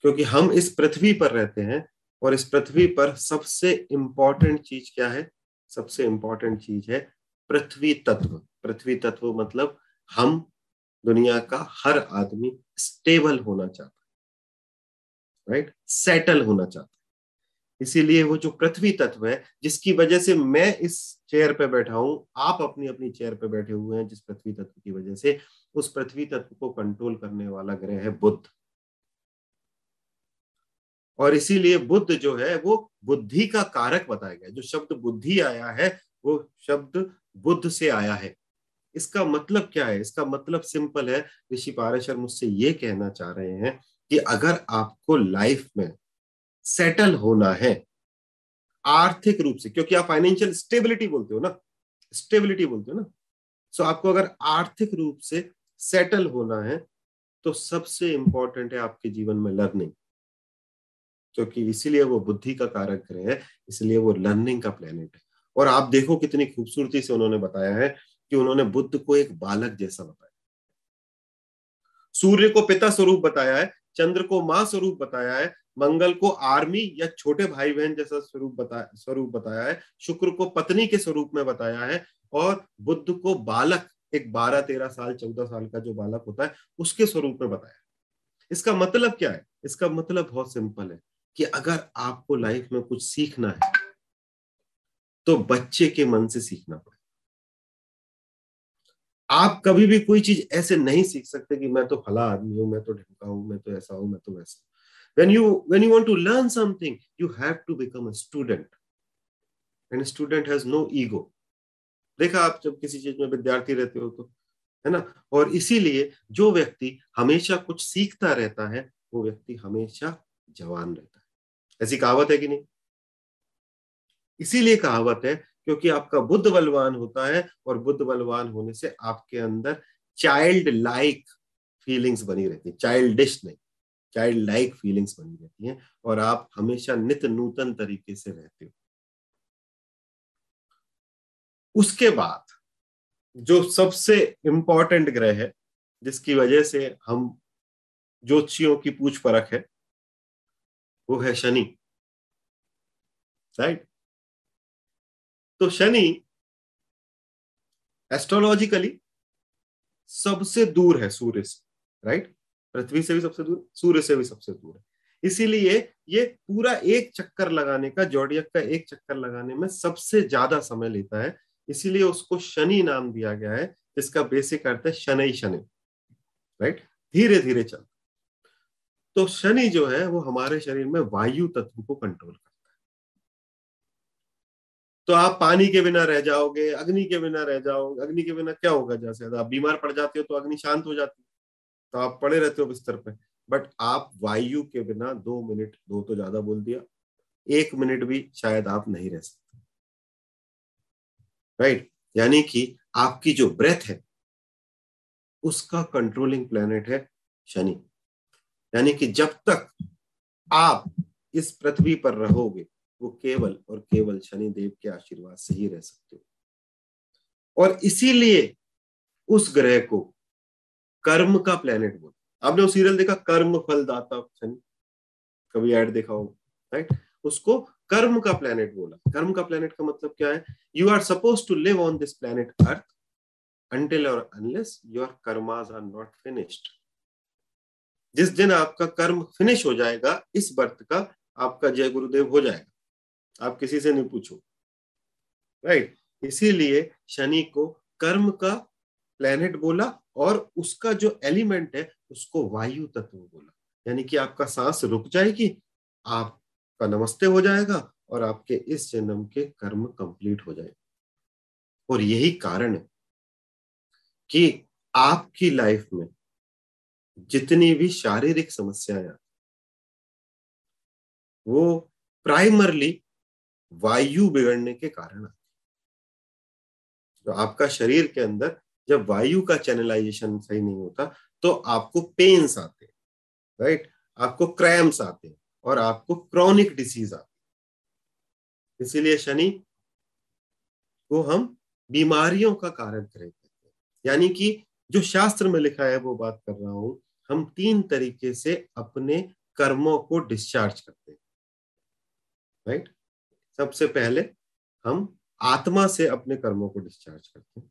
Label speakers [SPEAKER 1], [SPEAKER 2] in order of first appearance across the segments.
[SPEAKER 1] क्योंकि हम इस पृथ्वी पर रहते हैं और इस पृथ्वी पर सबसे इंपॉर्टेंट चीज़ क्या है? सबसे इंपॉर्टेंट चीज़ है पृथ्वी तत्व। पृथ्वी तत्व मतलब हम, दुनिया का हर आदमी स्टेबल होना चाहता है। राइट सेटल होना चाहता है। इसीलिए वो जो पृथ्वी तत्व है, जिसकी वजह से मैं इस चेयर पे बैठा हूँ, आप अपनी अपनी चेयर पे बैठे हुए हैं, जिस पृथ्वी तत्व की वजह से, उस पृथ्वी तत्व को कंट्रोल करने वाला ग्रह है बुद्ध। और इसीलिए बुद्ध जो है, वो बुद्धि का कारक बताया गया जो शब्द बुद्धि आया है, वो शब्द बुद्ध से आया है। इसका मतलब क्या है? इसका मतलब सिंपल है। ऋषि पारेश्वर मुझसे ये कहना चाह रहे हैं कि अगर आपको लाइफ में सेटल होना है, आर्थिक रूप से, क्योंकि आप फाइनेंशियल स्टेबिलिटी बोलते हो ना, स्टेबिलिटी बोलते हो ना, सो आपको अगर आर्थिक रूप से सेटल होना है तो सबसे इंपॉर्टेंट है आपके जीवन में लर्निंग। क्योंकि इसीलिए वो बुद्धि का कारक ग्रह है, इसलिए वो लर्निंग का प्लेनेट है। और आप देखो कितनी खूबसूरती से उन्होंने बताया है कि उन्होंने बुद्ध को एक बालक जैसा बताया। सूर्य को पिता स्वरूप बताया है, चंद्र को माँ स्वरूप बताया है, मंगल को आर्मी या छोटे भाई बहन जैसा स्वरूप बताया स्वरूप बताया है, शुक्र को पत्नी के स्वरूप में बताया है और बुद्ध को बालक एक बारह तेरह साल, चौदह साल का जो बालक होता है, उसके स्वरूप में बताया इसका मतलब क्या है? इसका मतलब बहुत सिंपल है। कि अगर आपको लाइफ में कुछ सीखना है तो बच्चे के मन से सीखना पड़ेगा आप कभी भी कोई चीज़ ऐसे नहीं सीख सकते कि मैं तो फला आदमी हूँ, मैं तो ढंका हूँ, मैं तो ऐसा हूँ, मैं तो वैसा you, when you want to learn something, you have to become a student. And a student has no ego. देखा आप जब किसी चीज़ में विद्यार्थी रहते हो तो है ना? और इसीलिए जो व्यक्ति हमेशा कुछ सीखता रहता है, वो व्यक्ति हमेशा जवान रहता है। ऐसी कहावत है कि नहीं? इसीलिए कहावत है क्योंकि आपका बुद्ध बलवान होता है और बुद्ध बलवान होने से आपके अंदर चाइल्ड लाइक फीलिंग्स बनी रहती है। चाइल्डिश नहीं चाइल्ड लाइक फीलिंग्स बनी रहती हैं और आप हमेशा नित नूतन तरीके से रहते हो। उसके बाद जो सबसे इंपॉर्टेंट ग्रह है, जिसकी वजह से हम ज्योतिषियों की पूछ परख है वो है शनि राइट तो शनि एस्ट्रोलॉजिकली सबसे दूर है, सूर्य से राइट पृथ्वी से भी सबसे दूर, सूर्य से भी सबसे दूर है। इसीलिए ये पूरा एक चक्कर लगाने का जोडियक का एक चक्कर लगाने में सबसे ज़्यादा समय लेता है। इसीलिए उसको शनि नाम दिया गया है, जिसका बेसिक अर्थ है शनि शनि राइट धीरे धीरे चल तो शनि जो है, वो हमारे शरीर में वायु तत्व को कंट्रोल करता है। तो आप पानी के बिना रह जाओगे, अग्नि के बिना रह जाओगे, अग्नि के बिना क्या होगा? जैसे आप बीमार पड़ जाते हो तो अग्नि शांत हो जाती है। तो आप पड़े रहते हो बिस्तर पे। बट आप वायु के बिना दो मिनट, दो तो ज़्यादा बोल दिया, एक मिनट भी शायद आप नहीं रह सकते। राइट यानी कि आपकी जो ब्रेथ है, उसका कंट्रोलिंग प्लेनेट है शनि। यानी कि जब तक आप इस पृथ्वी पर रहोगे, वो केवल और केवल शनि देव के आशीर्वाद से ही रह सकते हो। और इसीलिए उस ग्रह को कर्म का प्लेनेट बोलते आपने वो सीरियल देखा? कर्म फल दाता शनि। कभी ऐड देखा हो? राइट उसको कर्म का प्लेनेट बोला। कर्म का प्लेनेट का मतलब क्या है? You are suppose to live on this planet earth until or unless your karmas are not finished जिस दिन आपका कर्म फिनिश हो जाएगा, इस बर्थ का आपका जय गुरुदेव हो जाएगा। आप किसी से नहीं पूछो। राइट इसीलिए शनि को कर्म का प्लेनेट बोला और उसका जो एलिमेंट है, उसको वायु तत्व बोला। यानी कि आपका सांस रुक जाएगी, आपका नमस्ते हो जाएगा और आपके इस जन्म के कर्म कंप्लीट हो जाएँगे। और यही कारण है कि आपकी लाइफ में जितनी भी शारीरिक समस्याएँ वो प्राइमरली वायु बिगड़ने के कारण आती तो आपका शरीर के अंदर जब वायु का चैनलाइजेशन सही नहीं होता तो आपको पेन्स आते हैं राइट आपको क्रैम्स आते हैं और आपको क्रॉनिक डिसीज आती इसीलिए शनि को हम बीमारियों का कारण हैं। यानी कि जो शास्त्र में लिखा है, वो बात कर रहा हूँ। हम तीन तरीके से अपने कर्मों को डिस्चार्ज करते हैं। राइट सबसे पहले हम आत्मा से अपने कर्मों को डिस्चार्ज करते हैं।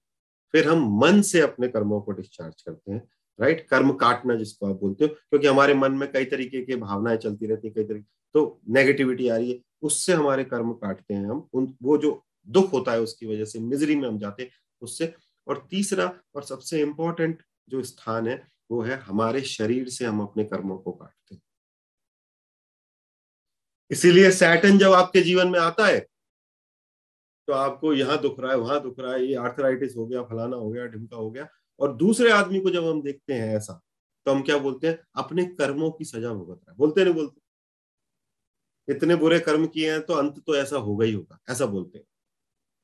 [SPEAKER 1] फिर हम मन से अपने कर्मों को डिस्चार्ज करते हैं। राइट कर्म काटना जिसको आप बोलते हो, क्योंकि हमारे मन में कई तरीके की भावनाएँ चलती रहती है, कई तरीके तो नेगेटिविटी आ रही है, उससे हमारे कर्म काटते हैं हम। उन, वो जो दुख होता है, उसकी वजह से मिजरी में हम जाते हैं, उससे और तीसरा और सबसे इंपॉर्टेंट जो स्थान है, वो है हमारे शरीर से हम अपने कर्मों को काटते हैं। इसीलिए सैटन जब आपके जीवन में आता है तो आपको यहाँ दुख रहा है, वहाँ दुख रहा है, ये आर्थराइटिस हो गया, फलाना हो गया, ढिमका हो गया, और दूसरे आदमी को जब हम देखते हैं ऐसा तो हम क्या बोलते हैं? अपने कर्मों की सजा भुगत रहा है। बोलते नहीं बोलते? इतने बुरे कर्म किए हैं तो अंत तो ऐसा होगा ही होगा, ऐसा बोलते हैं।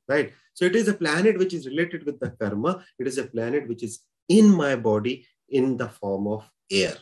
[SPEAKER 1] Right? So it is a planet which is related with the karma. It is a planet which is in my body in the form of air